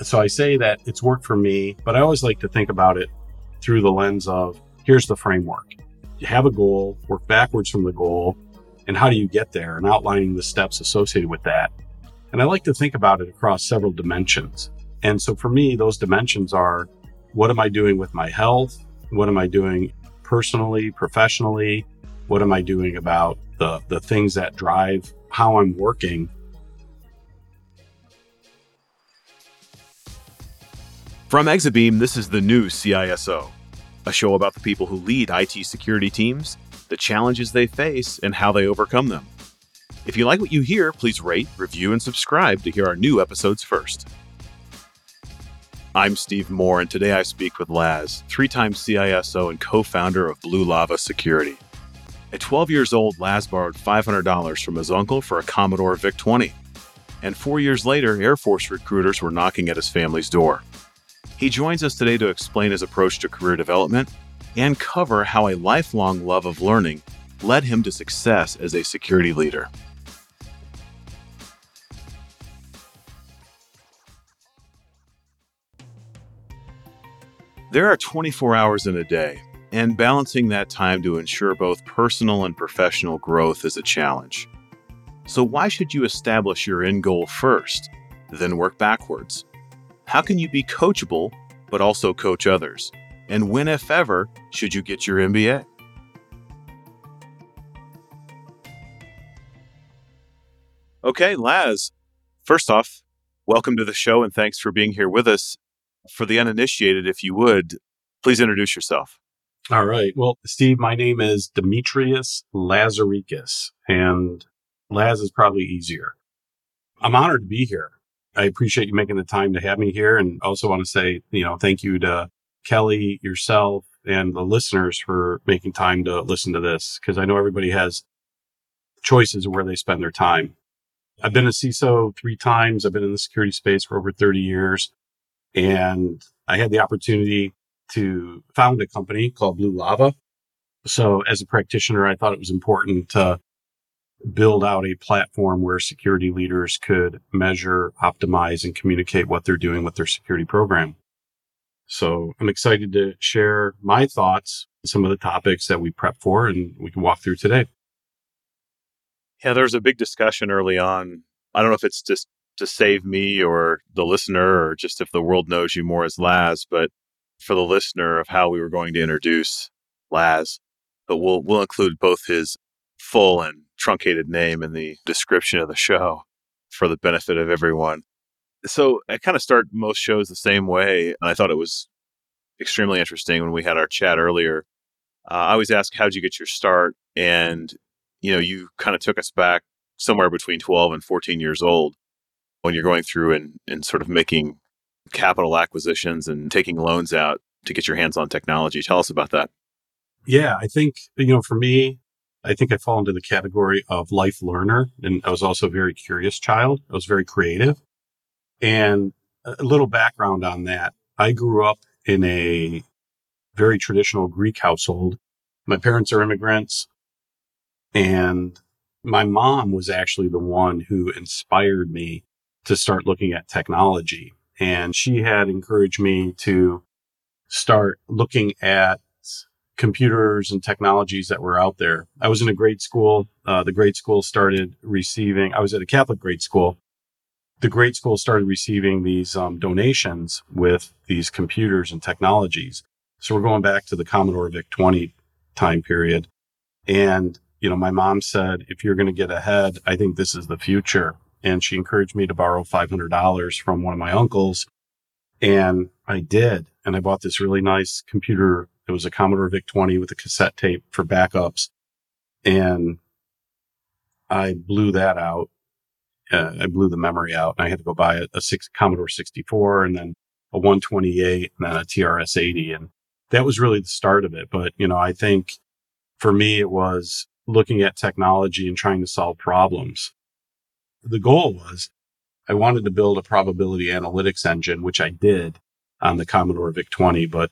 So I say that it's worked for me, but I always like to think about it through the lens of here's the framework. You have a goal, work backwards from the goal, and how do you get there and outlining the steps associated with that. And I like to think about it across several dimensions. And so for me, those dimensions are what am I doing with my health? What am I doing personally, professionally? What am I doing about the, the things that drive how I'm working? From Exabeam, this is the new CISO, a show about the people who lead IT security teams, the challenges they face, and how they overcome them. If you like what you hear, please rate, review, and subscribe to hear our new episodes first. I'm Steve Moore, and today I speak with Laz, three time CISO and co founder of Blue Lava Security. At 12 years old, Laz borrowed $500 from his uncle for a Commodore VIC 20. And four years later, Air Force recruiters were knocking at his family's door. He joins us today to explain his approach to career development and cover how a lifelong love of learning led him to success as a security leader. There are 24 hours in a day, and balancing that time to ensure both personal and professional growth is a challenge. So, why should you establish your end goal first, then work backwards? How can you be coachable, but also coach others? And when, if ever, should you get your MBA? Okay, Laz, first off, welcome to the show and thanks for being here with us for the uninitiated, if you would, please introduce yourself. All right. Well, Steve, my name is Demetrios Lazarikos, and Laz is probably easier. I'm honored to be here. I appreciate you making the time to have me here. And also want to say, you know, thank you to Kelly, yourself, and the listeners for making time to listen to this because I know everybody has choices of where they spend their time. I've been a CISO three times. I've been in the security space for over 30 years. And I had the opportunity to found a company called Blue Lava. So as a practitioner, I thought it was important to build out a platform where security leaders could measure, optimize, and communicate what they're doing with their security program. So I'm excited to share my thoughts, some of the topics that we prep for, and we can walk through today. Yeah, there was a big discussion early on. I don't know if it's just to save me or the listener, or just if the world knows you more as Laz, but for the listener of how we were going to introduce Laz. But we'll we'll include both his full and truncated name in the description of the show for the benefit of everyone. So I kind of start most shows the same way, and I thought it was extremely interesting when we had our chat earlier. Uh, I always ask, "How'd you get your start?" And you know, you kind of took us back somewhere between 12 and 14 years old when you're going through and, and sort of making capital acquisitions and taking loans out to get your hands on technology. Tell us about that. Yeah, I think, you know, for me, I think I fall into the category of life learner. And I was also a very curious child. I was very creative. And a little background on that. I grew up in a very traditional Greek household. My parents are immigrants and my mom was actually the one who inspired me to start looking at technology. And she had encouraged me to start looking at computers and technologies that were out there. I was in a grade school. Uh, the grade school started receiving, I was at a Catholic grade school. The grade school started receiving these um, donations with these computers and technologies. So we're going back to the Commodore VIC 20 time period. And, you know, my mom said, if you're going to get ahead, I think this is the future and she encouraged me to borrow $500 from one of my uncles. And I did. And I bought this really nice computer. It was a Commodore VIC 20 with a cassette tape for backups. And I blew that out. Uh, I blew the memory out and I had to go buy a, a six Commodore 64 and then a 128 and then a TRS 80. And that was really the start of it. But, you know, I think for me, it was looking at technology and trying to solve problems the goal was I wanted to build a probability analytics engine, which I did on the Commodore VIC 20, but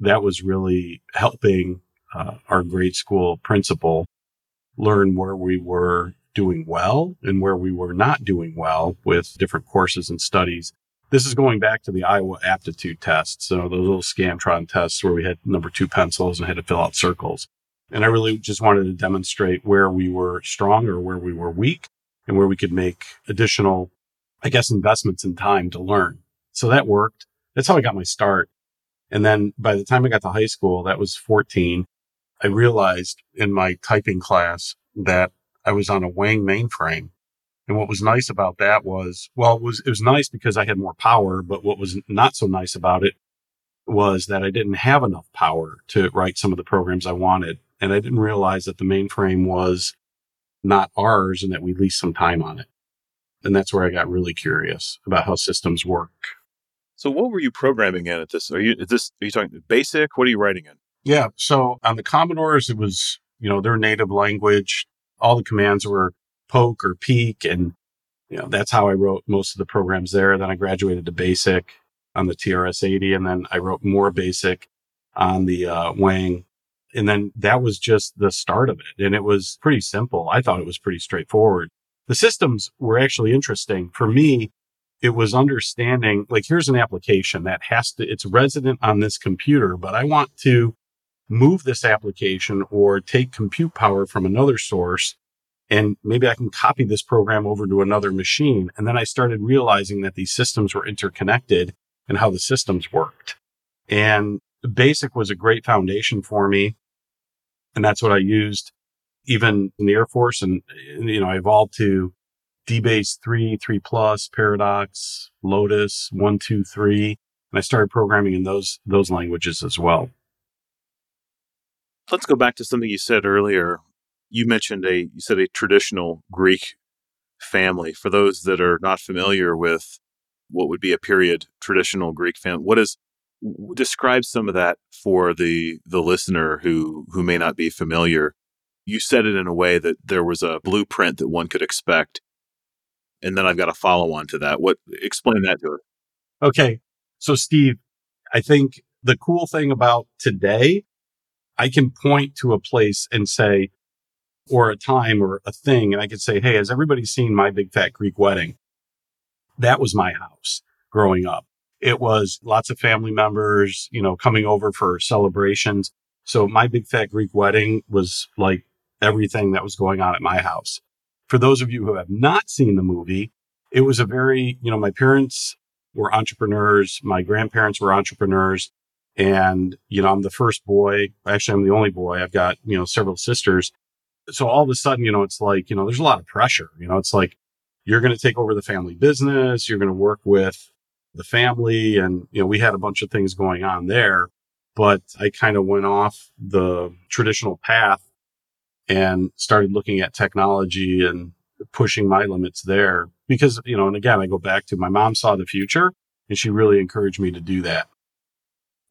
that was really helping uh, our grade school principal learn where we were doing well and where we were not doing well with different courses and studies This is going back to the Iowa aptitude test. So those little Scantron tests where we had number two pencils and had to fill out circles. And I really just wanted to demonstrate where we were strong or where we were weak and where we could make additional, I guess, investments in time to learn. So that worked. That's how I got my start. And then by the time I got to high school, that was 14, I realized in my typing class that I was on a Wang mainframe. And what was nice about that was, well, it was, it was nice because I had more power, but what was not so nice about it was that I didn't have enough power to write some of the programs I wanted. And I didn't realize that the mainframe was not ours and that we leased some time on it. And that's where I got really curious about how systems work. So what were you programming in at this? Are you, is this, are you talking basic? What are you writing in? Yeah. So on the Commodores, it was, you know, their native language. All the commands were poke or peek. And, you know, that's how I wrote most of the programs there. Then I graduated to basic on the TRS 80. And then I wrote more basic on the uh, Wang. And then that was just the start of it. And it was pretty simple. I thought it was pretty straightforward. The systems were actually interesting. For me, it was understanding like, here's an application that has to, it's resident on this computer, but I want to move this application or take compute power from another source and maybe I can copy this program over to another machine. And then I started realizing that these systems were interconnected and how the systems worked. And basic was a great foundation for me. And that's what I used even in the Air Force. And, you know, I evolved to DBase 3, 3 plus, Paradox, Lotus, 1, 2, 3. And I started programming in those, those languages as well. Let's go back to something you said earlier. You mentioned a you said a traditional Greek family. For those that are not familiar with what would be a period traditional Greek family, what is describe some of that for the the listener who who may not be familiar. You said it in a way that there was a blueprint that one could expect, and then I've got a follow on to that. What explain that to us? Okay, so Steve, I think the cool thing about today I can point to a place and say, or a time or a thing, and I could say, Hey, has everybody seen my big fat Greek wedding? That was my house growing up. It was lots of family members, you know, coming over for celebrations. So my big fat Greek wedding was like everything that was going on at my house. For those of you who have not seen the movie, it was a very, you know, my parents were entrepreneurs. My grandparents were entrepreneurs. And, you know, I'm the first boy. Actually, I'm the only boy. I've got, you know, several sisters. So all of a sudden, you know, it's like, you know, there's a lot of pressure. You know, it's like you're going to take over the family business. You're going to work with the family. And, you know, we had a bunch of things going on there, but I kind of went off the traditional path and started looking at technology and pushing my limits there because, you know, and again, I go back to my mom saw the future and she really encouraged me to do that.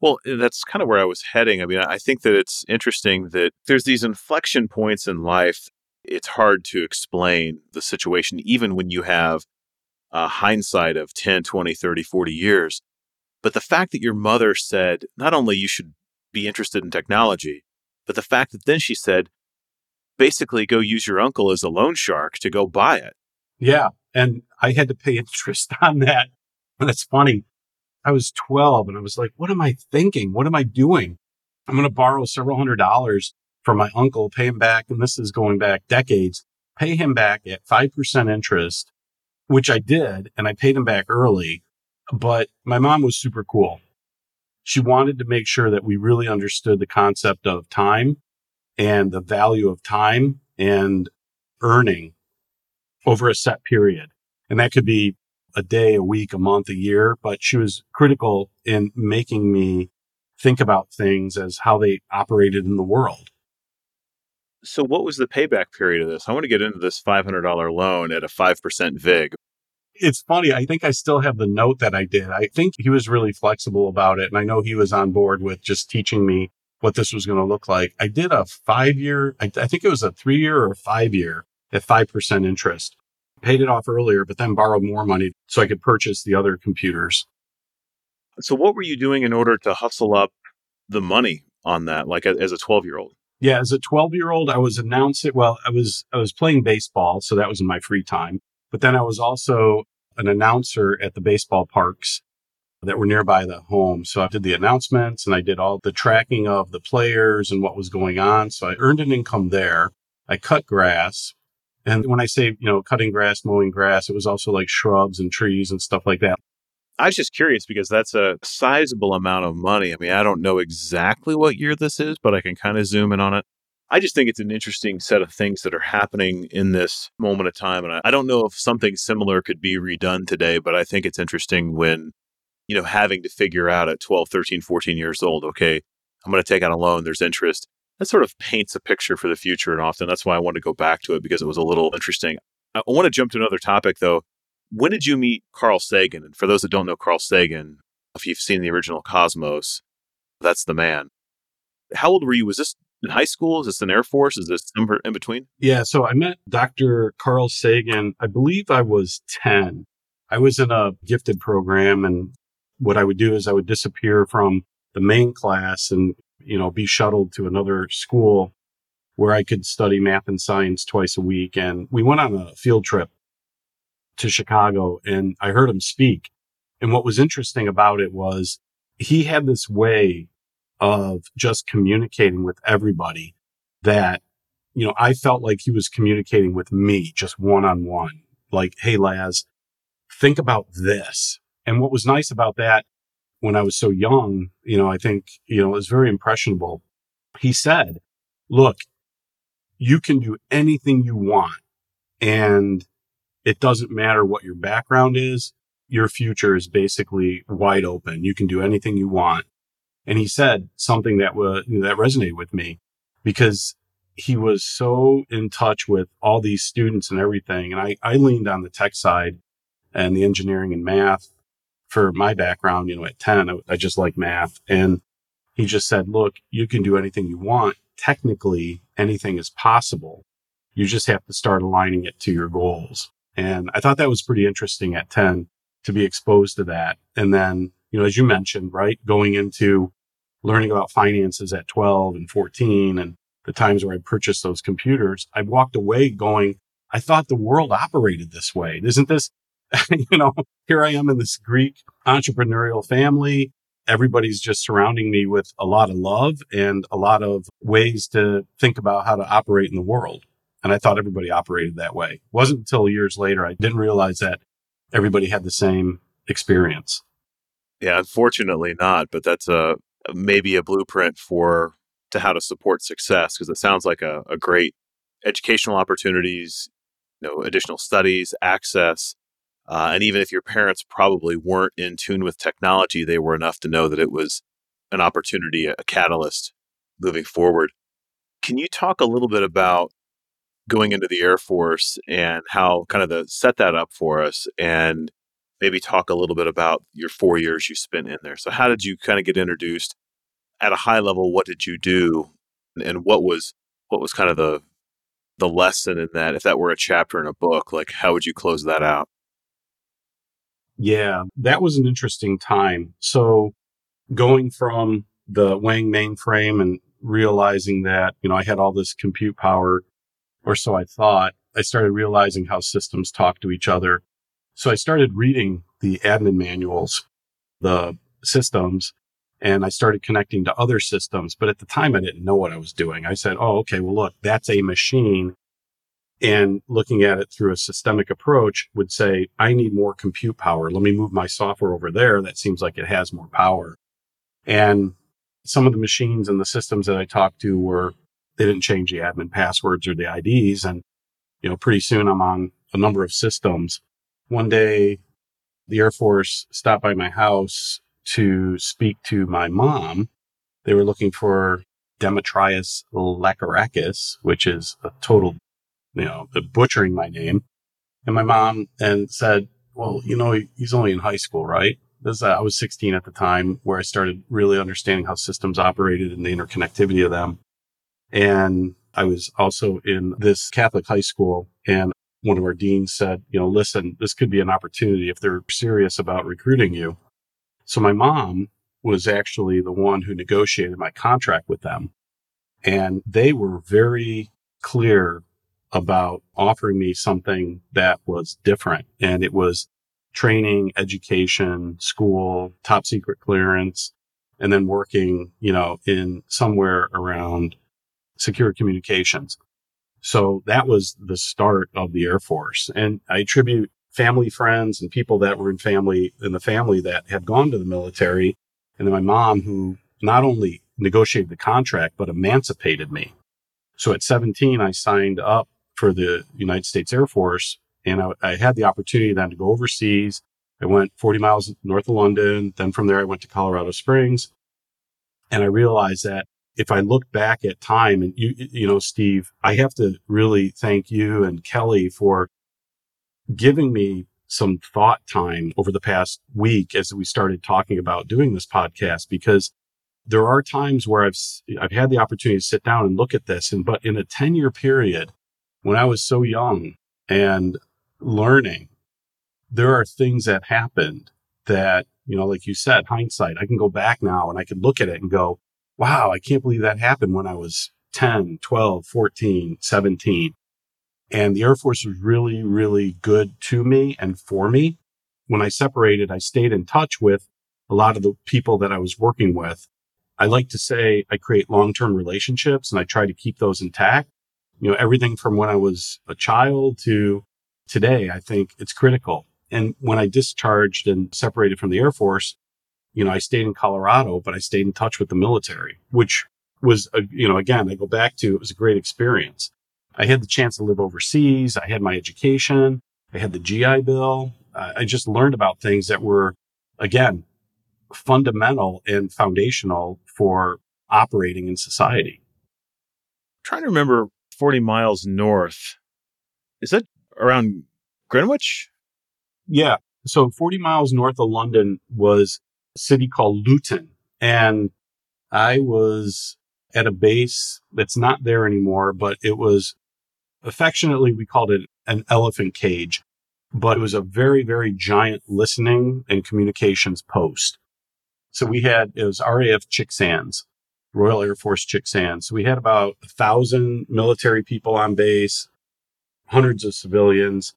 Well, eh, that's kind of where I was heading. I mean, I think that it's interesting that there's these inflection points in life. It's hard to explain the situation, even when you have a hindsight of 10, 20, 30, 40 years. But the fact that your mother said not only you should be interested in technology, but the fact that then she said, basically go use your uncle as a loan shark to go buy it. Yeah. And I had to pay interest on that. And it's funny. I was 12 and I was like, what am I thinking? What am I doing? I'm going to borrow several hundred dollars from my uncle, pay him back. And this is going back decades, pay him back at 5% interest, which I did. And I paid him back early. But my mom was super cool. She wanted to make sure that we really understood the concept of time and the value of time and earning over a set period. And that could be a day, a week, a month, a year, but she was critical in making me think about things as how they operated in the world. So, what was the payback period of this? I want to get into this $500 loan at a 5% VIG. It's funny. I think I still have the note that I did. I think he was really flexible about it. And I know he was on board with just teaching me what this was going to look like. I did a five year, I, I think it was a three year or five year at 5% interest paid it off earlier, but then borrowed more money so I could purchase the other computers. So, what were you doing in order to hustle up the money on that, like as a 12 year old? Yeah, as a 12 year old, I was announcing, well, I was, I was playing baseball. So that was in my free time. But then I was also an announcer at the baseball parks that were nearby the home. So I did the announcements and I did all the tracking of the players and what was going on. So I earned an income there. I cut grass. And when I say, you know, cutting grass, mowing grass, it was also like shrubs and trees and stuff like that. I was just curious because that's a sizable amount of money. I mean, I don't know exactly what year this is, but I can kind of zoom in on it. I just think it's an interesting set of things that are happening in this moment of time. And I, I don't know if something similar could be redone today, but I think it's interesting when you know, having to figure out at 12, 13, 14 years old, okay, I'm going to take out a loan, there's interest. That sort of paints a picture for the future. And often that's why I wanted to go back to it because it was a little interesting. I want to jump to another topic though. When did you meet Carl Sagan? And for those that don't know Carl Sagan, if you've seen the original Cosmos, that's the man. How old were you? Was this in high school? Is this in Air Force? Is this somewhere in between? Yeah. So I met Dr. Carl Sagan, I believe I was 10. I was in a gifted program and what I would do is I would disappear from the main class and, you know, be shuttled to another school where I could study math and science twice a week. And we went on a field trip to Chicago and I heard him speak. And what was interesting about it was he had this way of just communicating with everybody that, you know, I felt like he was communicating with me just one on one. Like, Hey, Laz, think about this. And what was nice about that when I was so young, you know, I think, you know, it was very impressionable. He said, look, you can do anything you want and it doesn't matter what your background is. Your future is basically wide open. You can do anything you want. And he said something that was, that resonated with me because he was so in touch with all these students and everything. And I, I leaned on the tech side and the engineering and math for my background, you know, at 10, I, I just like math. And he just said, look, you can do anything you want. Technically, anything is possible. You just have to start aligning it to your goals. And I thought that was pretty interesting at 10 to be exposed to that. And then, you know, as you mentioned, right, going into learning about finances at 12 and 14 and the times where I purchased those computers, I walked away going, I thought the world operated this way. Isn't this you know, here I am in this Greek entrepreneurial family. Everybody's just surrounding me with a lot of love and a lot of ways to think about how to operate in the world. And I thought everybody operated that way. It wasn't until years later I didn't realize that everybody had the same experience. Yeah, unfortunately not, but that's a maybe a blueprint for to how to support success because it sounds like a, a great educational opportunities, you know, additional studies, access, uh, and even if your parents probably weren't in tune with technology, they were enough to know that it was an opportunity, a catalyst moving forward. Can you talk a little bit about going into the Air Force and how kind of the set that up for us and maybe talk a little bit about your four years you spent in there. So how did you kind of get introduced at a high level? What did you do? And what was what was kind of the the lesson in that? If that were a chapter in a book, like how would you close that out? Yeah, that was an interesting time. So going from the Wang mainframe and realizing that, you know, I had all this compute power, or so I thought, I started realizing how systems talk to each other. So I started reading the admin manuals, the systems, and I started connecting to other systems. But at the time, I didn't know what I was doing. I said, Oh, okay, well, look, that's a machine and looking at it through a systemic approach would say, I need more compute power. Let me move my software over there. That seems like it has more power. And some of the machines and the systems that I talked to were, they didn't change the admin passwords or the IDs. And, you know, pretty soon I'm on a number of systems. One day, the Air Force stopped by my house to speak to my mom. They were looking for Demetrius Lakarakis, which is a total you know, butchering my name. And my mom and said, well, you know, he's only in high school, right? This, uh, I was 16 at the time where I started really understanding how systems operated and the interconnectivity of them. And I was also in this Catholic high school and one of our deans said, you know, listen, this could be an opportunity if they're serious about recruiting you. So my mom was actually the one who negotiated my contract with them. And they were very clear about offering me something that was different. And it was training, education, school, top secret clearance, and then working, you know, in somewhere around secure communications. So that was the start of the Air Force. And I attribute family friends and people that were in family in the family that had gone to the military. And then my mom, who not only negotiated the contract, but emancipated me. So at 17, I signed up for the United States Air Force and I, I had the opportunity then to go overseas. I went 40 miles north of London. Then from there, I went to Colorado Springs. And I realized that if I look back at time and you, you know, Steve, I have to really thank you and Kelly for giving me some thought time over the past week as we started talking about doing this podcast because there are times where I've I've had the opportunity to sit down and look at this. And but in a 10 year period when I was so young and learning there are things that happened that you know like you said hindsight I can go back now and I can look at it and go wow I can't believe that happened when I was 10 12 14 17 and the Air Force was really, really good to me and for me. When I separated, I stayed in touch with a lot of the people that I was working with. I like to say I create long-term relationships and I try to keep those intact. You know, everything from when I was a child to today, I think it's critical. And when I discharged and separated from the Air Force, you know, I stayed in Colorado, but I stayed in touch with the military, which was, a, you know, again, I go back to it was a great experience. I had the chance to live overseas. I had my education. I had the GI Bill. Uh, I just learned about things that were, again, fundamental and foundational for operating in society. I'm trying to remember 40 miles north. Is that around Greenwich? Yeah. So 40 miles north of London was city called Luton. And I was at a base that's not there anymore, but it was affectionately, we called it an elephant cage, but it was a very, very giant listening and communications post. So we had, it was RAF Chicksands, Royal Air Force Chicksands. So we had about a thousand military people on base, hundreds of civilians.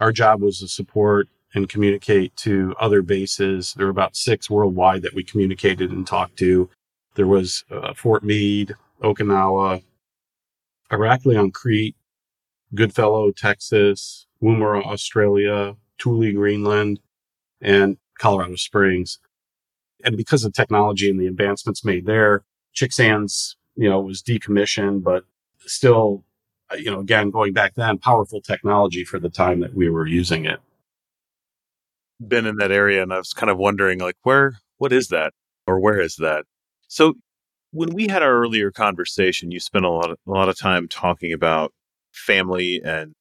Our job was to support and communicate to other bases. There were about six worldwide that we communicated and talked to. There was uh, Fort Meade, Okinawa, Iraklion Crete, Goodfellow, Texas, Woomera, Australia, Thule, Greenland, and Colorado Springs. And because of technology and the advancements made there, Chicksands, you know, was decommissioned, but still, you know, again, going back then, powerful technology for the time that we were using it. Been in that area and I was kind of wondering, like, where, what is that? Or where is that? So when we had our earlier conversation, you spent a lot of, a lot of time talking about family and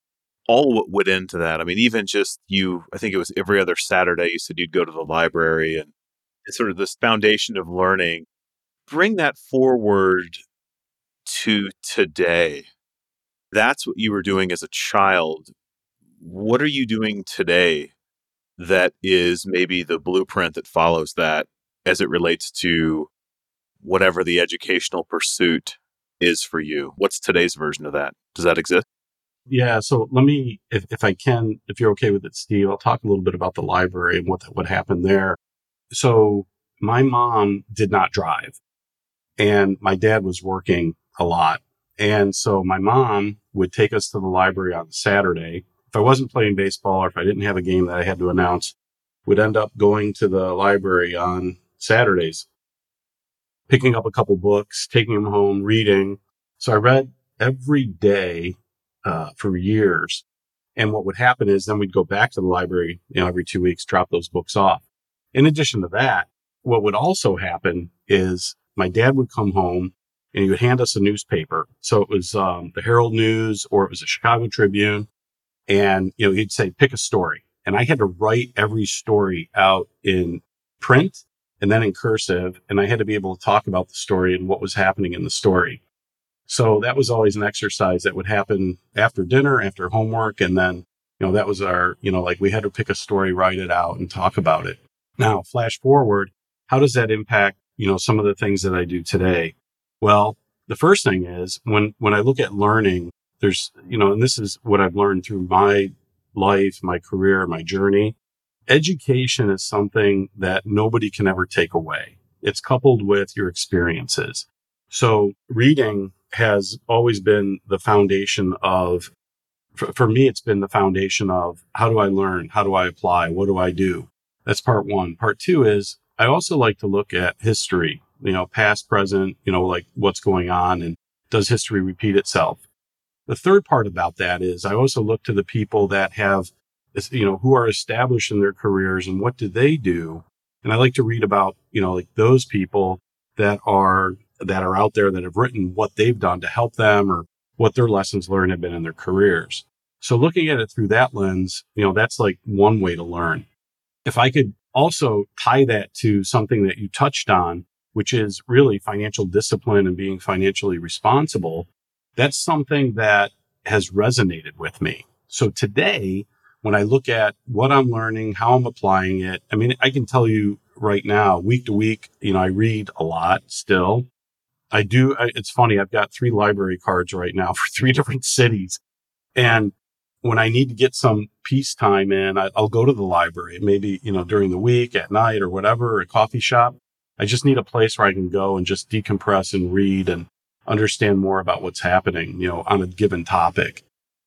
all what went into that. I mean, even just you, I think it was every other Saturday, you said you'd go to the library and sort of this foundation of learning. Bring that forward to today. That's what you were doing as a child. What are you doing today that is maybe the blueprint that follows that as it relates to whatever the educational pursuit is for you? What's today's version of that? Does that exist? Yeah. So let me, if, if I can, if you're okay with it, Steve, I'll talk a little bit about the library and what, what happened there. So my mom did not drive and my dad was working a lot. And so my mom would take us to the library on Saturday. If I wasn't playing baseball or if I didn't have a game that I had to announce, would end up going to the library on Saturdays picking up a couple books, taking them home, reading. So I read every day uh, for years. And what would happen is then we'd go back to the library, you know, every two weeks, drop those books off. In addition to that, what would also happen is my dad would come home and he would hand us a newspaper. So it was um, the Herald News or it was the Chicago Tribune. And, you know, he'd say, pick a story. And I had to write every story out in print and then in cursive. And I had to be able to talk about the story and what was happening in the story. So that was always an exercise that would happen after dinner, after homework. And then, you know, that was our, you know, like we had to pick a story, write it out and talk about it. Now, flash forward, how does that impact, you know, some of the things that I do today? Well, the first thing is when, when I look at learning, there's, you know, and this is what I've learned through my life, my career, my journey education is something that nobody can ever take away. It's coupled with your experiences. So reading has always been the foundation of, for, for, me, it's been the foundation of how do I learn? How do I apply? What do I do? That's part one. Part two is I also like to look at history, you know, past, present, you know, like what's going on and does history repeat itself? The third part about that is I also look to the people that have, you know, who are established in their careers and what do they do? And I like to read about, you know, like those people that are, that are out there that have written what they've done to help them or what their lessons learned have been in their careers. So looking at it through that lens, you know, that's like one way to learn. If I could also tie that to something that you touched on, which is really financial discipline and being financially responsible, that's something that has resonated with me. So today, when I look at what I'm learning, how I'm applying it, I mean, I can tell you right now, week to week, you know, I read a lot still. I do. It's funny. I've got three library cards right now for three different cities. And when I need to get some peace time in, I, will go to the library, maybe, you know, during the week at night or whatever, a coffee shop. I just need a place where I can go and just decompress and read and understand more about what's happening, you know, on a given topic.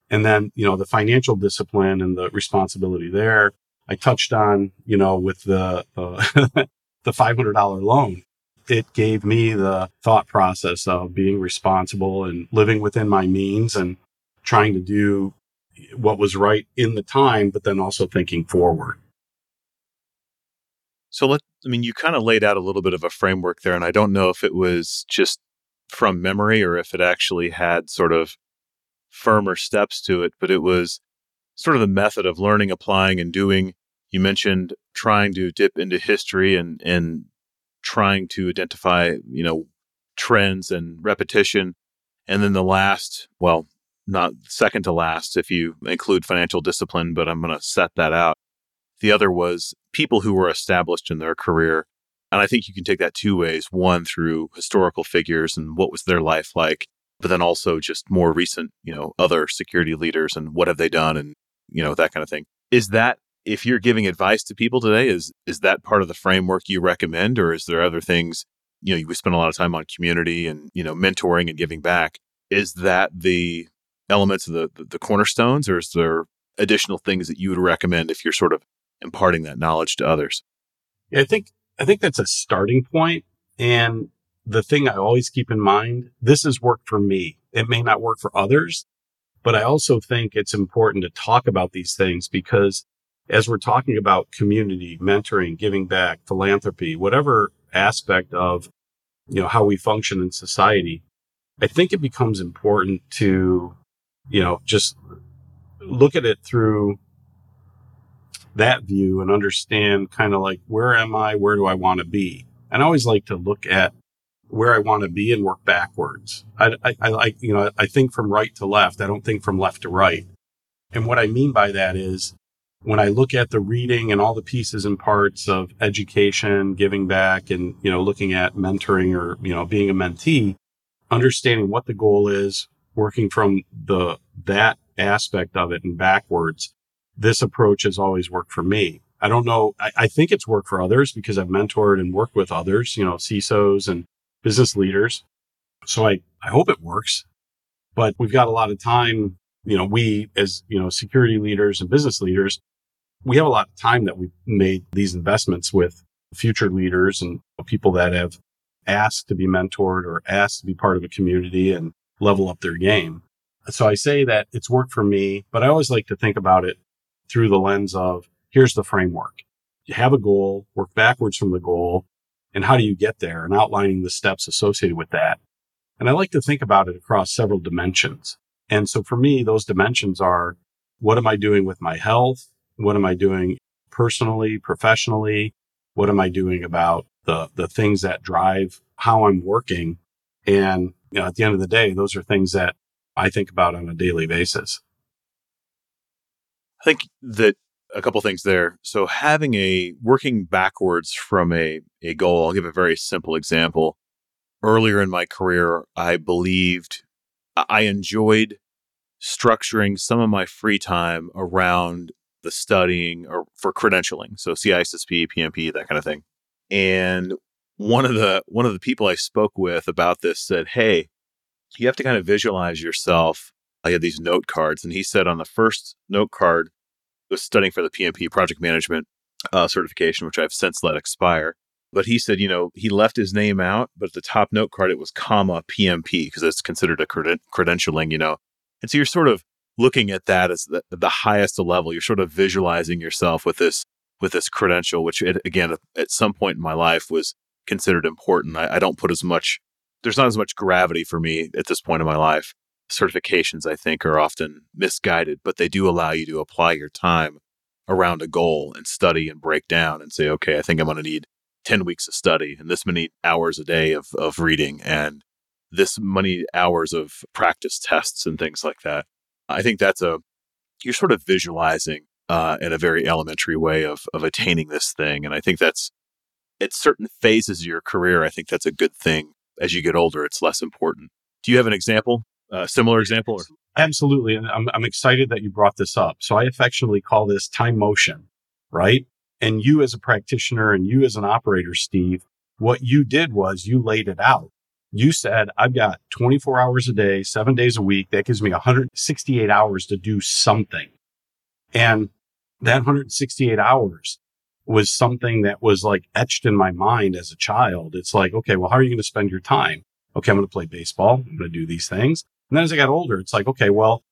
And then, you know, the financial discipline and the responsibility there. I touched on, you know, with the, uh, the $500 loan. It gave me the thought process of being responsible and living within my means and trying to do what was right in the time, but then also thinking forward. So let I mean you kind of laid out a little bit of a framework there and I don't know if it was just from memory or if it actually had sort of firmer steps to it, but it was sort of the method of learning, applying, and doing. You mentioned trying to dip into history and and trying to identify, you know, trends and repetition. And then the last, well, not second to last if you include financial discipline, but I'm going to set that out. The other was people who were established in their career and I think you can take that two ways one through historical figures and what was their life like, but then also just more recent, you know, other security leaders and what have they done and, you know, that kind of thing. Is that if you're giving advice to people today, is is that part of the framework you recommend, or is there other things? You know, we spend a lot of time on community and you know mentoring and giving back. Is that the elements of the, the, cornerstones, or is there additional things that you would recommend if you're sort of imparting that knowledge to others? Yeah, I think I think that's a starting point. And the thing I always keep in mind, this has worked for me. It may not work for others, but I also think it's important to talk about these things because as we're talking about community, mentoring, giving back, philanthropy, whatever aspect of, you know, how we function in society, I think it becomes important to, you know, just look at it through that view and understand kind of like where am I? Where do I want to be? And I always like to look at where I want to be and work backwards. I, I, I you know, I think from right to left. I don't think from left to right. And what I mean by that is when I look at the reading and all the pieces and parts of education, giving back and, you know, looking at mentoring or, you know, being a mentee, understanding what the goal is, working from the, that aspect of it and backwards this approach has always worked for me. I don't know. I, I, think it's worked for others because I've mentored and worked with others, you know, CISOs and business leaders. So I, I hope it works, but we've got a lot of time. You know, we as, you know, security leaders and business leaders, we have a lot of time that we've made these investments with future leaders and people that have asked to be mentored or asked to be part of a community and level up their game. So I say that it's worked for me, but I always like to think about it through the lens of here's the framework. You have a goal, work backwards from the goal, and how do you get there and outlining the steps associated with that. And I like to think about it across several dimensions. And so for me, those dimensions are what am I doing with my health? What am I doing personally, professionally? What am I doing about the, the things that drive how I'm working? And, you know, at the end of the day, those are things that I think about on a daily basis. I think that a couple things there. So having a working backwards from a, a goal, I'll give a very simple example. Earlier in my career, I believed I enjoyed structuring some of my free time around the studying or for credentialing. So CISSP, PMP, that kind of thing. And one of the one of the people I spoke with about this said, "Hey, you have to kind of visualize yourself." I had these note cards, and he said on the first note card was studying for the PMP project management uh, certification, which I've since let expire. But he said, you know, he left his name out, but at the top note card it was comma PMP because it's considered a creden- credentialing, you know. And so you're sort of looking at that as the, the highest level. You're sort of visualizing yourself with this with this credential, which it, again at some point in my life was considered important. I, I don't put as much. There's not as much gravity for me at this point in my life. Certifications, I think, are often misguided, but they do allow you to apply your time around a goal and study and break down and say, okay, I think I'm going to need 10 weeks of study and this many hours a day of, of reading and this many hours of practice tests and things like that. I think that's a, you're sort of visualizing uh, in a very elementary way of, of attaining this thing. And I think that's, at certain phases of your career, I think that's a good thing. As you get older, it's less important. Do you have an example, a similar example? Or? Absolutely. And I'm, I'm excited that you brought this up. So I affectionately call this time motion, right? And you as a practitioner and you as an operator, Steve, what you did was you laid it out. You said, I've got 24 hours a day, seven days a week. That gives me 168 hours to do something. And that 168 hours was something that was like etched in my mind as a child. It's like, okay, well, how are you going to spend your time? Okay, I'm going to play baseball. I'm going to do these things. And then as I got older, it's like, okay, well,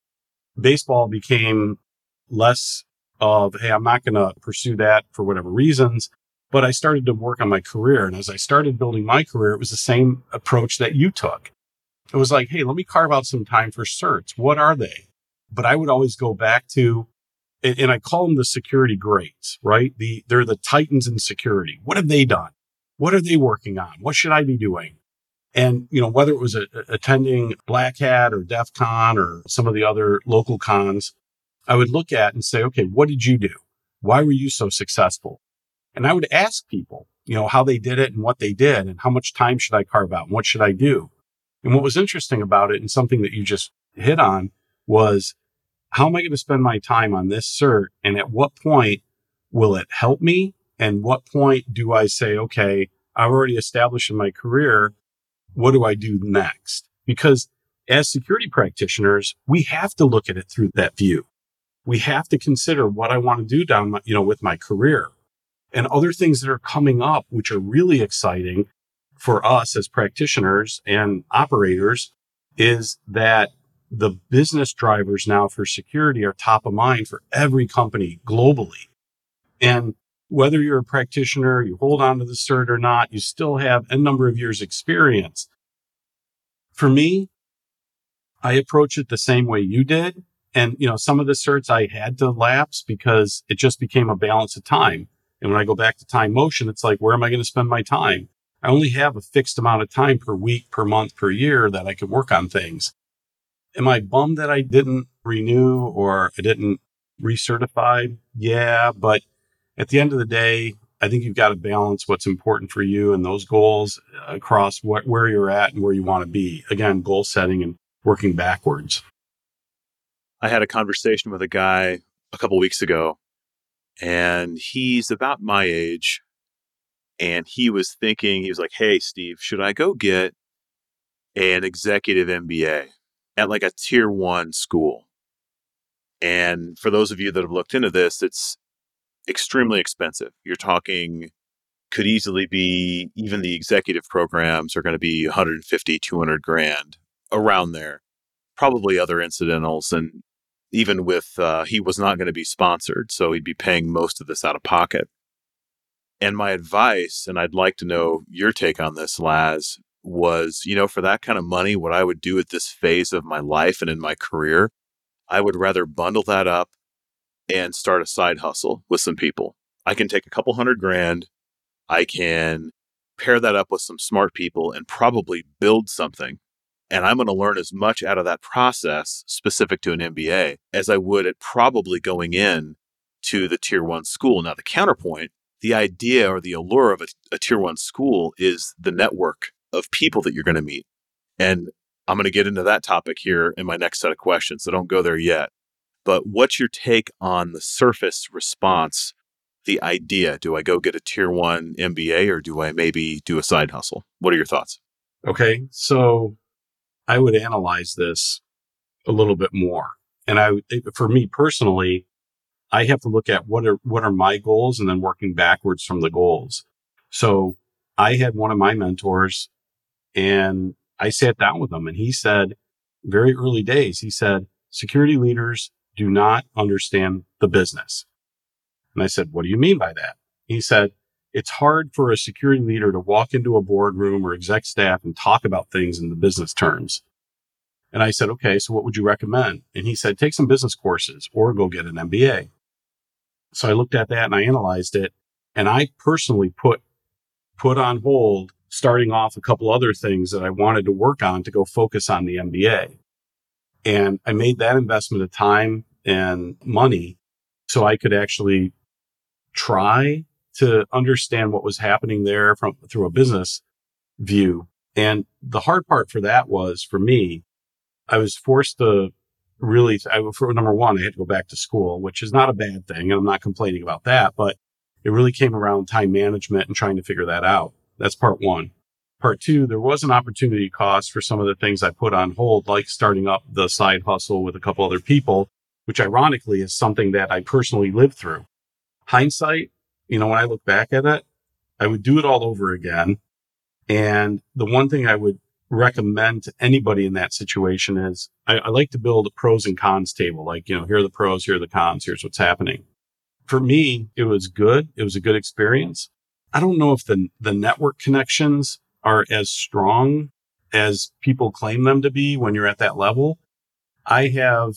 baseball became less of, hey, I'm not going to pursue that for whatever reasons. But I started to work on my career. And as I started building my career, it was the same approach that you took. It was like, hey, let me carve out some time for certs. What are they? But I would always go back to, and I call them the security greats, right? The, they're the titans in security. What have they done? What are they working on? What should I be doing? And, you know, whether it was a, attending Black Hat or DEF CON or some of the other local cons, I would look at and say, okay, what did you do? Why were you so successful? And I would ask people, you know, how they did it and what they did and how much time should I carve out and what should I do? And what was interesting about it and something that you just hit on was how am I going to spend my time on this cert? And at what point will it help me? And what point do I say, okay, I've already established in my career what do I do next? Because as security practitioners, we have to look at it through that view. We have to consider what I want to do down, my, you know, with my career and other things that are coming up, which are really exciting for us as practitioners and operators is that the business drivers now for security are top of mind for every company globally. And whether you're a practitioner, you hold on to the cert or not, you still have a number of years experience. For me, I approach it the same way you did. And, you know, some of the certs I had to lapse because it just became a balance of time. And when I go back to time motion, it's like, where am I going to spend my time? I only have a fixed amount of time per week, per month, per year that I can work on things. Am I bummed that I didn't renew or I didn't recertify? Yeah, but at the end of the day, I think you've got to balance what's important for you and those goals across what, where you're at and where you want to be. Again, goal setting and working backwards. I had a conversation with a guy a couple weeks ago, and he's about my age. And he was thinking, he was like, Hey, Steve, should I go get an executive MBA at like a tier one school? And for those of you that have looked into this, it's extremely expensive. You're talking could easily be even the executive programs are going to be 150 200 grand around there probably other incidentals and even with uh, he was not going to be sponsored so he'd be paying most of this out of pocket and my advice and i'd like to know your take on this laz was you know for that kind of money what i would do at this phase of my life and in my career i would rather bundle that up and start a side hustle with some people. I can take a couple hundred grand. I can pair that up with some smart people and probably build something. And I'm going to learn as much out of that process specific to an MBA as I would at probably going in to the tier one school. Now, the counterpoint, the idea or the allure of a, a tier one school is the network of people that you're going to meet. And I'm going to get into that topic here in my next set of questions. So don't go there yet. But what's your take on the surface response? The idea do I go get a tier one MBA or do I maybe do a side hustle? What are your thoughts? Okay. So I would analyze this a little bit more. And I, for me personally, I have to look at what are, what are my goals and then working backwards from the goals. So I had one of my mentors and I sat down with him and he said, very early days, he said, security leaders do not understand the business. And I said, what do you mean by that? He said, it's hard for a security leader to walk into a boardroom or exec staff and talk about things in the business terms. And I said, okay, so what would you recommend? And he said, take some business courses or go get an MBA. So I looked at that and I analyzed it and I personally put, put on hold starting off a couple other things that I wanted to work on to go focus on the MBA. And I made that investment of time and money so I could actually try to understand what was happening there from through a business view. And the hard part for that was for me, I was forced to really, I, for number one, I had to go back to school, which is not a bad thing. And I'm not complaining about that, but it really came around time management and trying to figure that out. That's part one. Part two, there was an opportunity cost for some of the things I put on hold, like starting up the side hustle with a couple other people, which ironically is something that I personally lived through. Hindsight, you know, when I look back at it, I would do it all over again. And the one thing I would recommend to anybody in that situation is I, I, like to build a pros and cons table. Like, you know, here are the pros, here are the cons, here's what's happening. For me, it was good. It was a good experience. I don't know if the, the network connections are as strong as people claim them to be when you're at that level. I have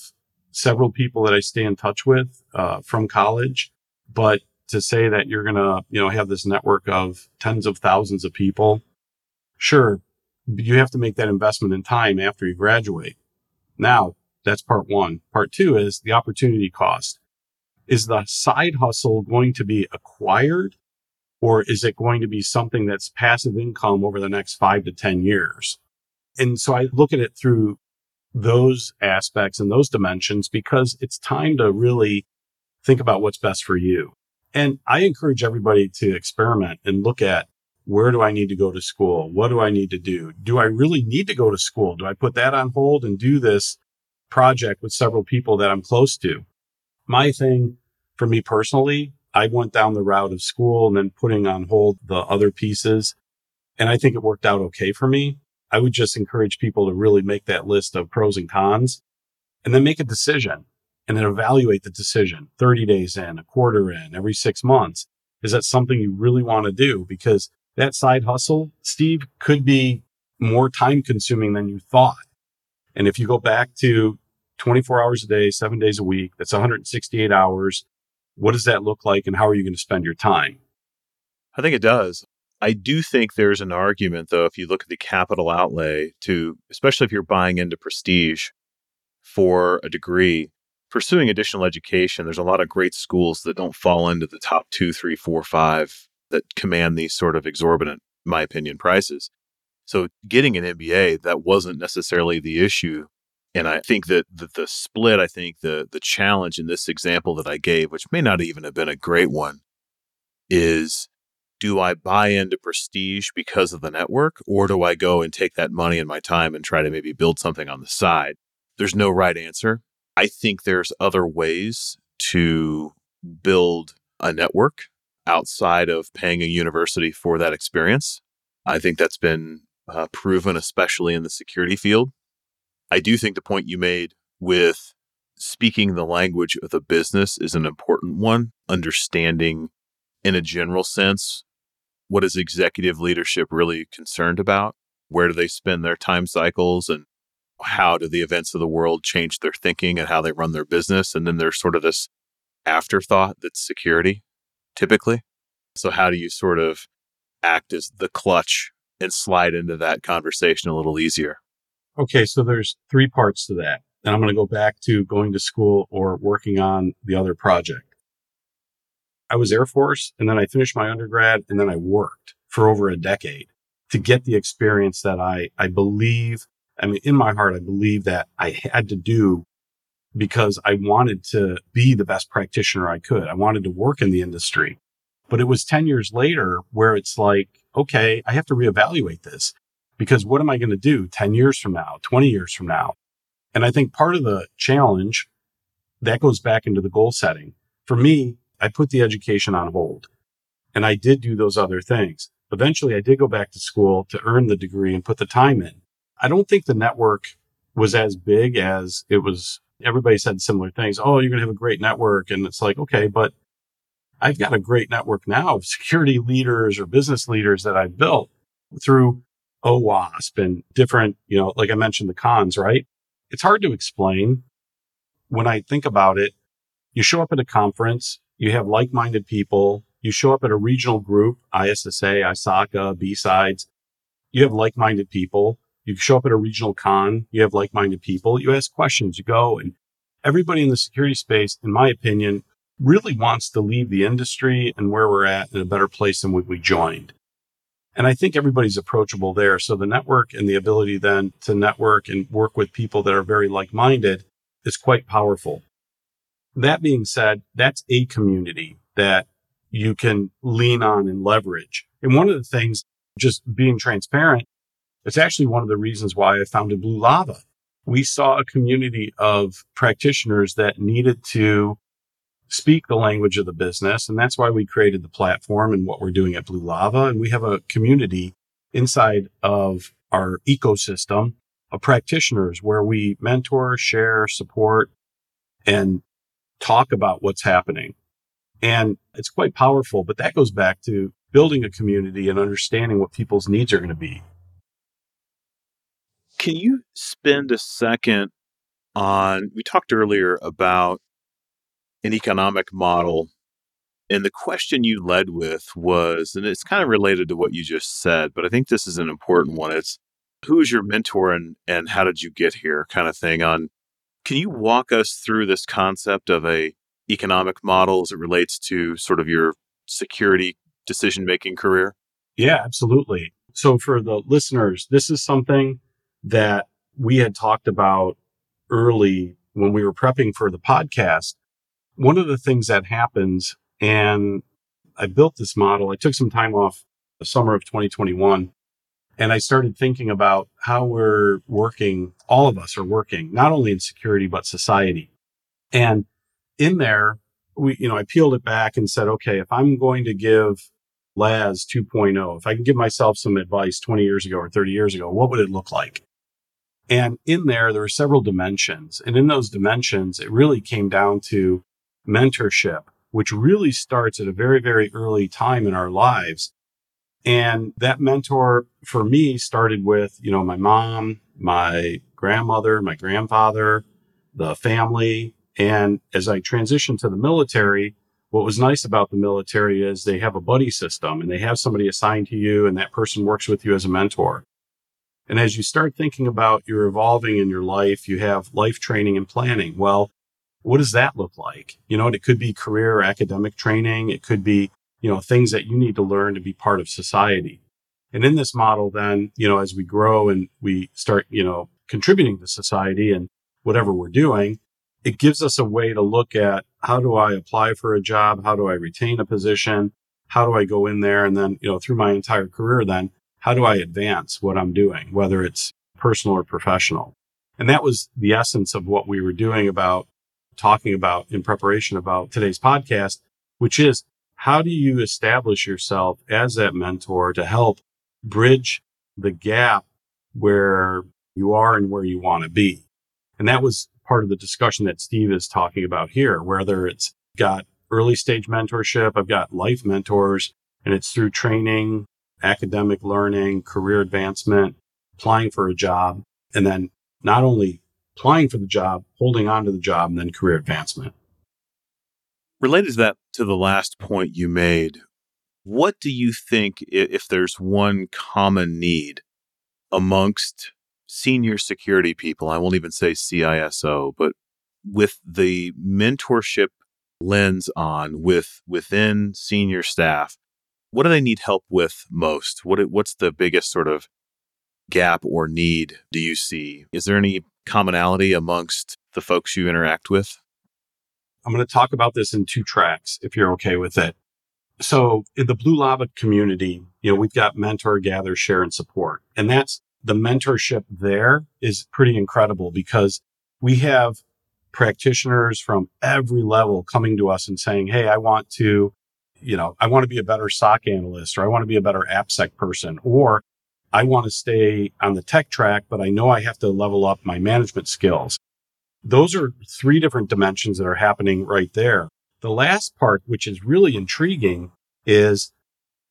several people that I stay in touch with uh, from college, but to say that you're going to, you know, have this network of tens of thousands of people, sure, you have to make that investment in time after you graduate. Now, that's part one. Part two is the opportunity cost. Is the side hustle going to be acquired or is it going to be something that's passive income over the next five to 10 years? And so I look at it through those aspects and those dimensions because it's time to really think about what's best for you. And I encourage everybody to experiment and look at where do I need to go to school? What do I need to do? Do I really need to go to school? Do I put that on hold and do this project with several people that I'm close to? My thing for me personally, I went down the route of school and then putting on hold the other pieces. And I think it worked out okay for me. I would just encourage people to really make that list of pros and cons and then make a decision and then evaluate the decision 30 days in, a quarter in, every six months. Is that something you really want to do? Because that side hustle, Steve, could be more time consuming than you thought. And if you go back to 24 hours a day, seven days a week, that's 168 hours. What does that look like and how are you going to spend your time? I think it does. I do think there's an argument, though, if you look at the capital outlay to, especially if you're buying into prestige for a degree, pursuing additional education, there's a lot of great schools that don't fall into the top two, three, four, five that command these sort of exorbitant, my opinion, prices. So getting an MBA, that wasn't necessarily the issue. And I think that the, the split, I think the the challenge in this example that I gave, which may not even have been a great one, is do I buy into prestige because of the network, or do I go and take that money and my time and try to maybe build something on the side? There's no right answer. I think there's other ways to build a network outside of paying a university for that experience. I think that's been uh, proven, especially in the security field. I do think the point you made with speaking the language of the business is an important one, understanding in a general sense what is executive leadership really concerned about? Where do they spend their time cycles and how do the events of the world change their thinking and how they run their business? And then there's sort of this afterthought that's security typically. So, how do you sort of act as the clutch and slide into that conversation a little easier? Okay, so there's three parts to that. And I'm going to go back to going to school or working on the other project. I was Air Force and then I finished my undergrad and then I worked for over a decade to get the experience that I, I believe, I mean, in my heart, I believe that I had to do because I wanted to be the best practitioner I could. I wanted to work in the industry. But it was 10 years later where it's like, okay, I have to reevaluate this because what am I going to do 10 years from now, 20 years from now? And I think part of the challenge that goes back into the goal setting. For me, I put the education on hold and I did do those other things. Eventually, I did go back to school to earn the degree and put the time in. I don't think the network was as big as it was. Everybody said similar things. Oh, you're going to have a great network. And it's like, okay, but I've got a great network now of security leaders or business leaders that I've built through OWASP and different, you know, like I mentioned, the cons, right? It's hard to explain. When I think about it, you show up at a conference, you have like-minded people, you show up at a regional group, ISSA, ISACA, B-Sides, you have like-minded people. You show up at a regional con, you have like-minded people, you ask questions, you go and everybody in the security space, in my opinion, really wants to leave the industry and where we're at in a better place than we joined. And I think everybody's approachable there. So the network and the ability then to network and work with people that are very like minded is quite powerful. That being said, that's a community that you can lean on and leverage. And one of the things, just being transparent, it's actually one of the reasons why I founded Blue Lava. We saw a community of practitioners that needed to speak the language of the business. And that's why we created the platform and what we're doing at Blue Lava. And we have a community inside of our ecosystem of practitioners where we mentor, share, support, and talk about what's happening. And it's quite powerful, but that goes back to building a community and understanding what people's needs are going to be. Can you spend a second on? We talked earlier about an economic model. And the question you led with was, and it's kind of related to what you just said, but I think this is an important one. It's who is your mentor and, and how did you get here kind of thing on can you walk us through this concept of a economic model as it relates to sort of your security decision making career? Yeah, absolutely. So for the listeners, this is something that we had talked about early when we were prepping for the podcast one of the things that happens, and I built this model, I took some time off the summer of 2021 and I started thinking about how we're working. All of us are working, not only in security, but society. And in there, we, you know, I peeled it back and said, okay, if I'm going to give Laz 2.0, if I can give myself some advice 20 years ago or 30 years ago, what would it look like? And in there, there are several dimensions. And in those dimensions, it really came down to mentorship, which really starts at a very, very early time in our lives. And that mentor for me started with, you know, my mom, my grandmother, my grandfather, the family. And as I transitioned to the military, what was nice about the military is they have a buddy system and they have somebody assigned to you and that person works with you as a mentor. And as you start thinking about your evolving in your life, you have life training and planning. Well, what does that look like? You know, it could be career academic training. It could be, you know, things that you need to learn to be part of society. And in this model, then, you know, as we grow and we start, you know, contributing to society and whatever we're doing, it gives us a way to look at how do I apply for a job? How do I retain a position? How do I go in there? And then, you know, through my entire career, then how do I advance what I'm doing, whether it's personal or professional? And that was the essence of what we were doing about talking about in preparation about today's podcast, which is how do you establish yourself as that mentor to help bridge the gap where you are and where you want to be? And that was part of the discussion that Steve is talking about here, whether it's got early stage mentorship, I've got life mentors, and it's through training, academic learning, career advancement, applying for a job, and then not only applying for the job, holding on to the job, and then career advancement. Related to that, to the last point you made, what do you think if there's one common need amongst senior security people? I won't even say CISO, but with the mentorship lens on with within senior staff, what do they need help with most? What what's the biggest sort of gap or need do you see? Is there any commonality amongst the folks you interact with? I'm going to talk about this in two tracks if you're okay with it. So in the Blue Lava community, you know, we've got mentor, gather, share, and support. And that's the mentorship there is pretty incredible because we have practitioners from every level coming to us and saying, Hey, I want to, you know, I want to be a better SOC analyst or I want to be a better AppSec person or I want to stay on the tech track, but I know I have to level up my management skills. Those are three different dimensions that are happening right there. The last part, which is really intriguing is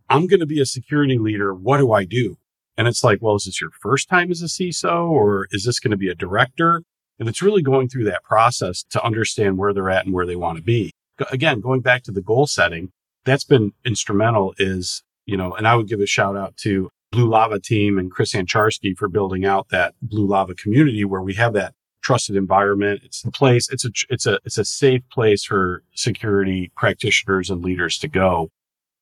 I'm going to be a security leader. What do I do? And it's like, well, is this your first time as a CISO or is this going to be a director? And it's really going through that process to understand where they're at and where they want to be. Again, going back to the goal setting, that's been instrumental is, you know, and I would give a shout out to Blue Lava team and Chris Ancharski for building out that Blue Lava community where we have that trusted environment. It's the place. It's a, it's a, it's a safe place for security practitioners and leaders to go.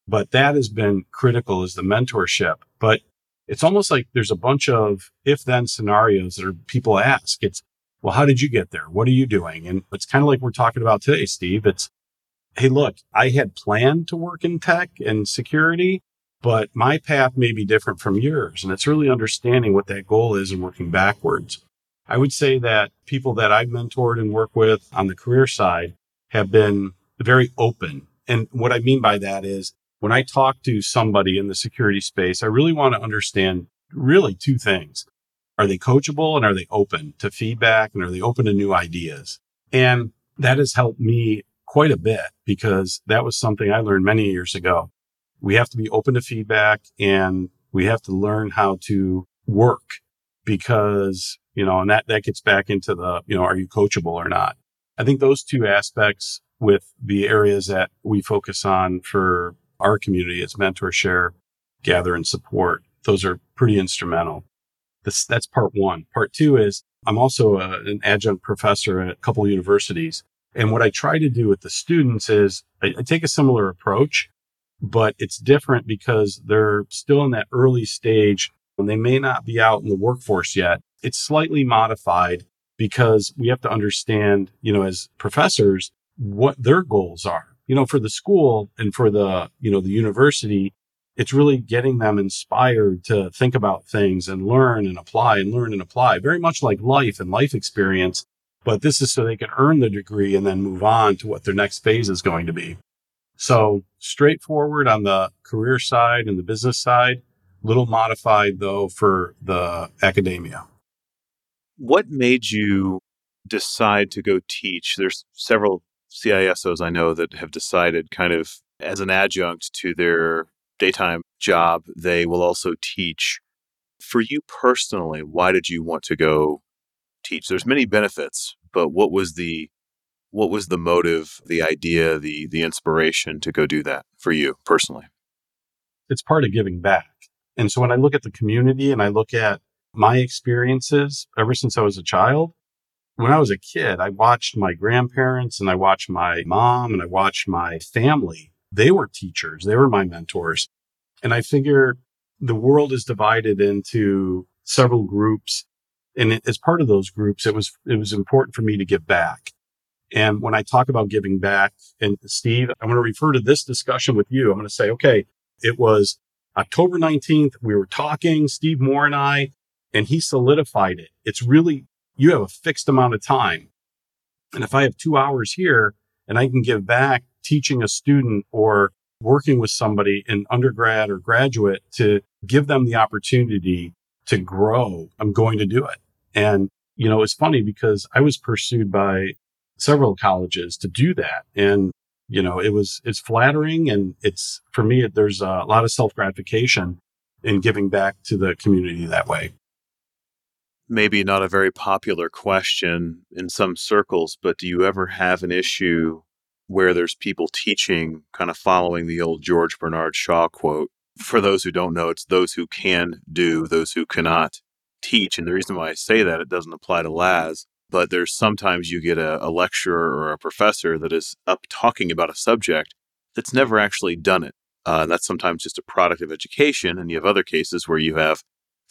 But that has been critical is the mentorship. But it's almost like there's a bunch of if then scenarios that are people ask. It's, well, how did you get there? What are you doing? And it's kind of like we're talking about today, Steve. It's, Hey, look, I had planned to work in tech and security, but my path may be different from yours. And it's really understanding what that goal is and working backwards. I would say that people that I've mentored and work with on the career side have been very open. And what I mean by that is when I talk to somebody in the security space, I really want to understand really two things. Are they coachable and are they open to feedback and are they open to new ideas? And that has helped me quite a bit because that was something I learned many years ago. We have to be open to feedback and we have to learn how to work because you know, and that, that gets back into the, you know, are you coachable or not? I think those two aspects with the areas that we focus on for our community is mentor, share, gather and support. Those are pretty instrumental. This, that's part one. Part two is I'm also a, an adjunct professor at a couple of universities. And what I try to do with the students is I, I take a similar approach, but it's different because they're still in that early stage and they may not be out in the workforce yet it's slightly modified because we have to understand, you know, as professors, what their goals are. You know, for the school and for the, you know, the university, it's really getting them inspired to think about things and learn and apply and learn and apply, very much like life and life experience. But this is so they can earn the degree and then move on to what their next phase is going to be. So straightforward on the career side and the business side, little modified though for the academia. What made you decide to go teach? There's several CISOs I know that have decided kind of as an adjunct to their daytime job, they will also teach. For you personally, why did you want to go teach? There's many benefits, but what was the what was the motive, the idea, the the inspiration to go do that for you personally? It's part of giving back. And so when I look at the community and I look at my experiences ever since I was a child. When I was a kid, I watched my grandparents and I watched my mom and I watched my family. They were teachers. They were my mentors. And I figure the world is divided into several groups. And as part of those groups, it was, it was important for me to give back. And when I talk about giving back and Steve, I'm going to refer to this discussion with you. I'm going to say, okay, it was October 19th. We were talking, Steve Moore and I, and he solidified it. It's really, you have a fixed amount of time. And if I have two hours here and I can give back teaching a student or working with somebody in undergrad or graduate to give them the opportunity to grow, I'm going to do it. And, you know, it's funny because I was pursued by several colleges to do that. And, you know, it was, it's flattering and it's, for me, there's a lot of self gratification in giving back to the community that way maybe not a very popular question in some circles, but do you ever have an issue where there's people teaching, kind of following the old George Bernard Shaw quote? For those who don't know, it's those who can do, those who cannot teach. And the reason why I say that, it doesn't apply to Laz, but there's sometimes you get a, a lecturer or a professor that is up talking about a subject that's never actually done it. Uh, that's sometimes just a product of education. And you have other cases where you have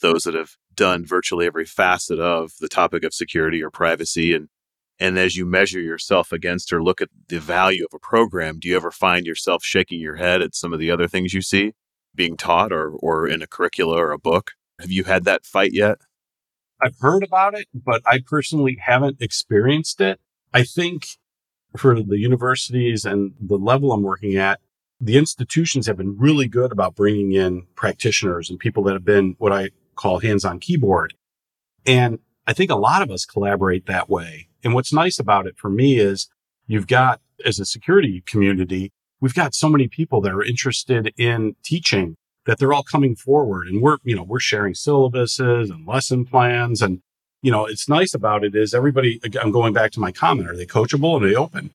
those that have done virtually every facet of the topic of security or privacy and And as you measure yourself against or look at the value of a program, do you ever find yourself shaking your head at some of the other things you see being taught or, or in a curricula or a book? Have you had that fight yet? I've heard about it, but I personally haven't experienced it. I think for the universities and the level I'm working at, the institutions have been really good about bringing in practitioners and people that have been what I call hands on keyboard. And I think a lot of us collaborate that way. And what's nice about it for me is you've got as a security community, we've got so many people that are interested in teaching that they're all coming forward and we're, you know, we're sharing syllabuses and lesson plans. And, you know, it's nice about it is everybody, I'm going back to my comment. Are they coachable and are they open?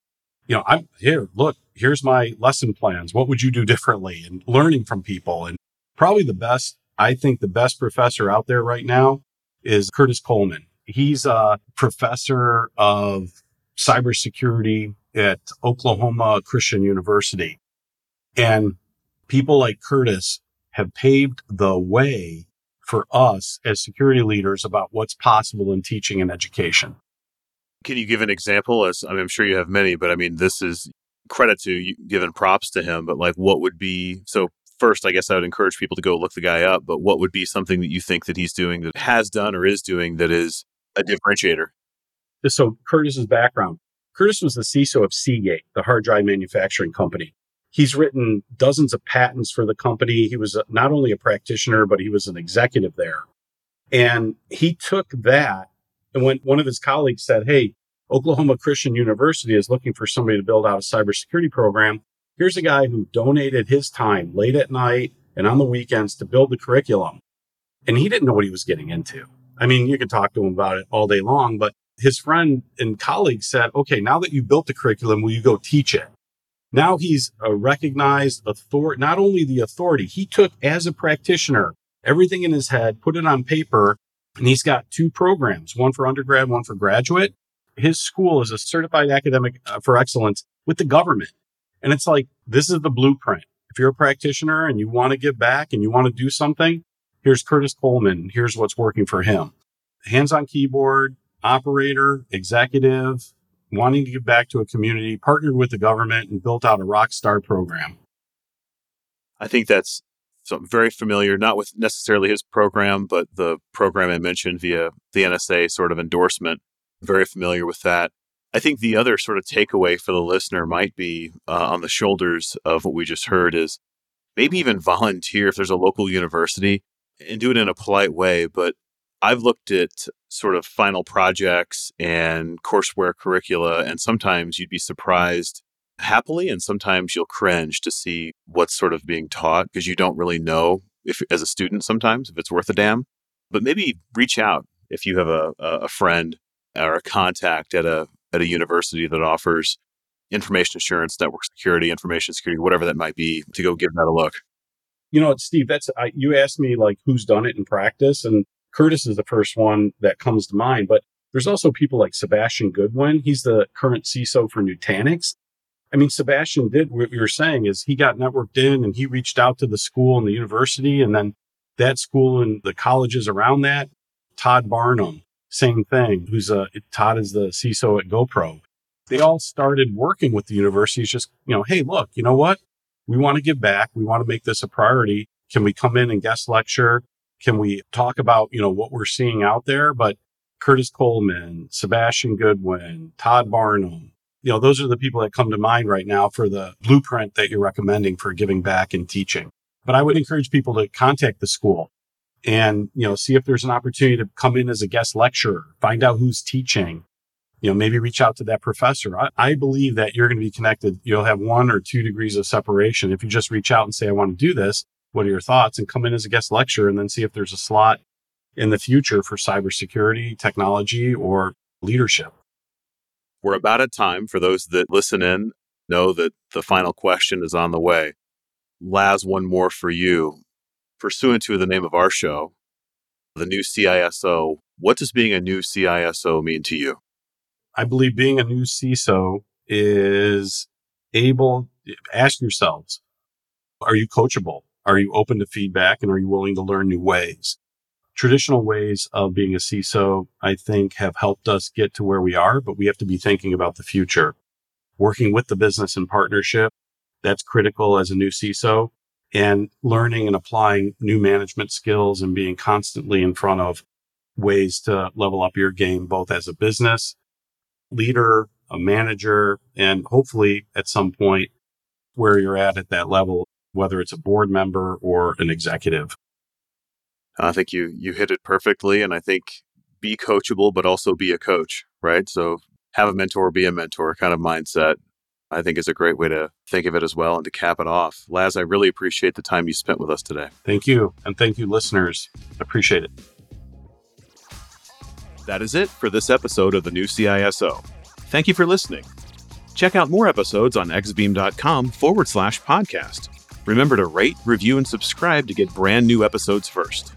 You know, I'm here, look, here's my lesson plans. What would you do differently? And learning from people. And probably the best, I think the best professor out there right now is Curtis Coleman. He's a professor of cybersecurity at Oklahoma Christian University. And people like Curtis have paved the way for us as security leaders about what's possible in teaching and education. Can you give an example? As I mean, I'm sure you have many, but I mean, this is credit to you, giving props to him. But like, what would be so? First, I guess I would encourage people to go look the guy up. But what would be something that you think that he's doing that has done or is doing that is a differentiator? So Curtis's background. Curtis was the CISO of Seagate, the hard drive manufacturing company. He's written dozens of patents for the company. He was not only a practitioner, but he was an executive there. And he took that and when one of his colleagues said, Hey, Oklahoma Christian University is looking for somebody to build out a cybersecurity program. Here's a guy who donated his time late at night and on the weekends to build the curriculum. And he didn't know what he was getting into. I mean, you could talk to him about it all day long, but his friend and colleague said, okay, now that you built the curriculum, will you go teach it? Now he's a recognized authority, not only the authority, he took as a practitioner everything in his head, put it on paper, and he's got two programs, one for undergrad, one for graduate. His school is a certified academic uh, for excellence with the government. And it's like, this is the blueprint. If you're a practitioner and you want to give back and you want to do something, here's Curtis Coleman. Here's what's working for him. Hands on keyboard, operator, executive, wanting to give back to a community, partnered with the government and built out a rock star program. I think that's so very familiar, not with necessarily his program, but the program I mentioned via the NSA sort of endorsement. Very familiar with that. I think the other sort of takeaway for the listener might be uh, on the shoulders of what we just heard is maybe even volunteer if there's a local university and do it in a polite way. But I've looked at sort of final projects and courseware curricula, and sometimes you'd be surprised happily, and sometimes you'll cringe to see what's sort of being taught because you don't really know if, as a student, sometimes if it's worth a damn. But maybe reach out if you have a, a friend or a contact at a at a university that offers information assurance, network security, information security, whatever that might be, to go give that a look. You know, Steve, that's I, you asked me like who's done it in practice, and Curtis is the first one that comes to mind. But there's also people like Sebastian Goodwin. He's the current CISO for Nutanix. I mean, Sebastian did what you were saying is he got networked in and he reached out to the school and the university and then that school and the colleges around that. Todd Barnum, same thing, who's a, Todd is the CISO at GoPro. They all started working with the universities just, you know, hey, look, you know what? We want to give back. We want to make this a priority. Can we come in and guest lecture? Can we talk about, you know, what we're seeing out there? But Curtis Coleman, Sebastian Goodwin, Todd Barnum, you know, those are the people that come to mind right now for the blueprint that you're recommending for giving back and teaching. But I would encourage people to contact the school and, you know, see if there's an opportunity to come in as a guest lecturer, find out who's teaching, you know, maybe reach out to that professor. I, I believe that you're going to be connected. You'll have one or two degrees of separation. If you just reach out and say, I want to do this, what are your thoughts? And come in as a guest lecturer and then see if there's a slot in the future for cybersecurity, technology, or leadership. We're about at time. For those that listen in, know that the final question is on the way. Laz, one more for you. Pursuant to the name of our show, the new CISO, what does being a new CISO mean to you? I believe being a new CISO is able, ask yourselves, are you coachable? Are you open to feedback and are you willing to learn new ways? traditional ways of being a CISO, I think have helped us get to where we are, but we have to be thinking about the future. Working with the business in partnership, that's critical as a new CISO and learning and applying new management skills and being constantly in front of ways to level up your game, both as a business leader, a manager, and hopefully at some point where you're at at that level, whether it's a board member or an executive. I think you you hit it perfectly, and I think be coachable, but also be a coach, right? So have a mentor, be a mentor kind of mindset. I think is a great way to think of it as well. And to cap it off, Laz, I really appreciate the time you spent with us today. Thank you, and thank you, listeners. Appreciate it. That is it for this episode of the new CISO. Thank you for listening. Check out more episodes on exabeam.com forward slash podcast. Remember to rate, review, and subscribe to get brand new episodes first.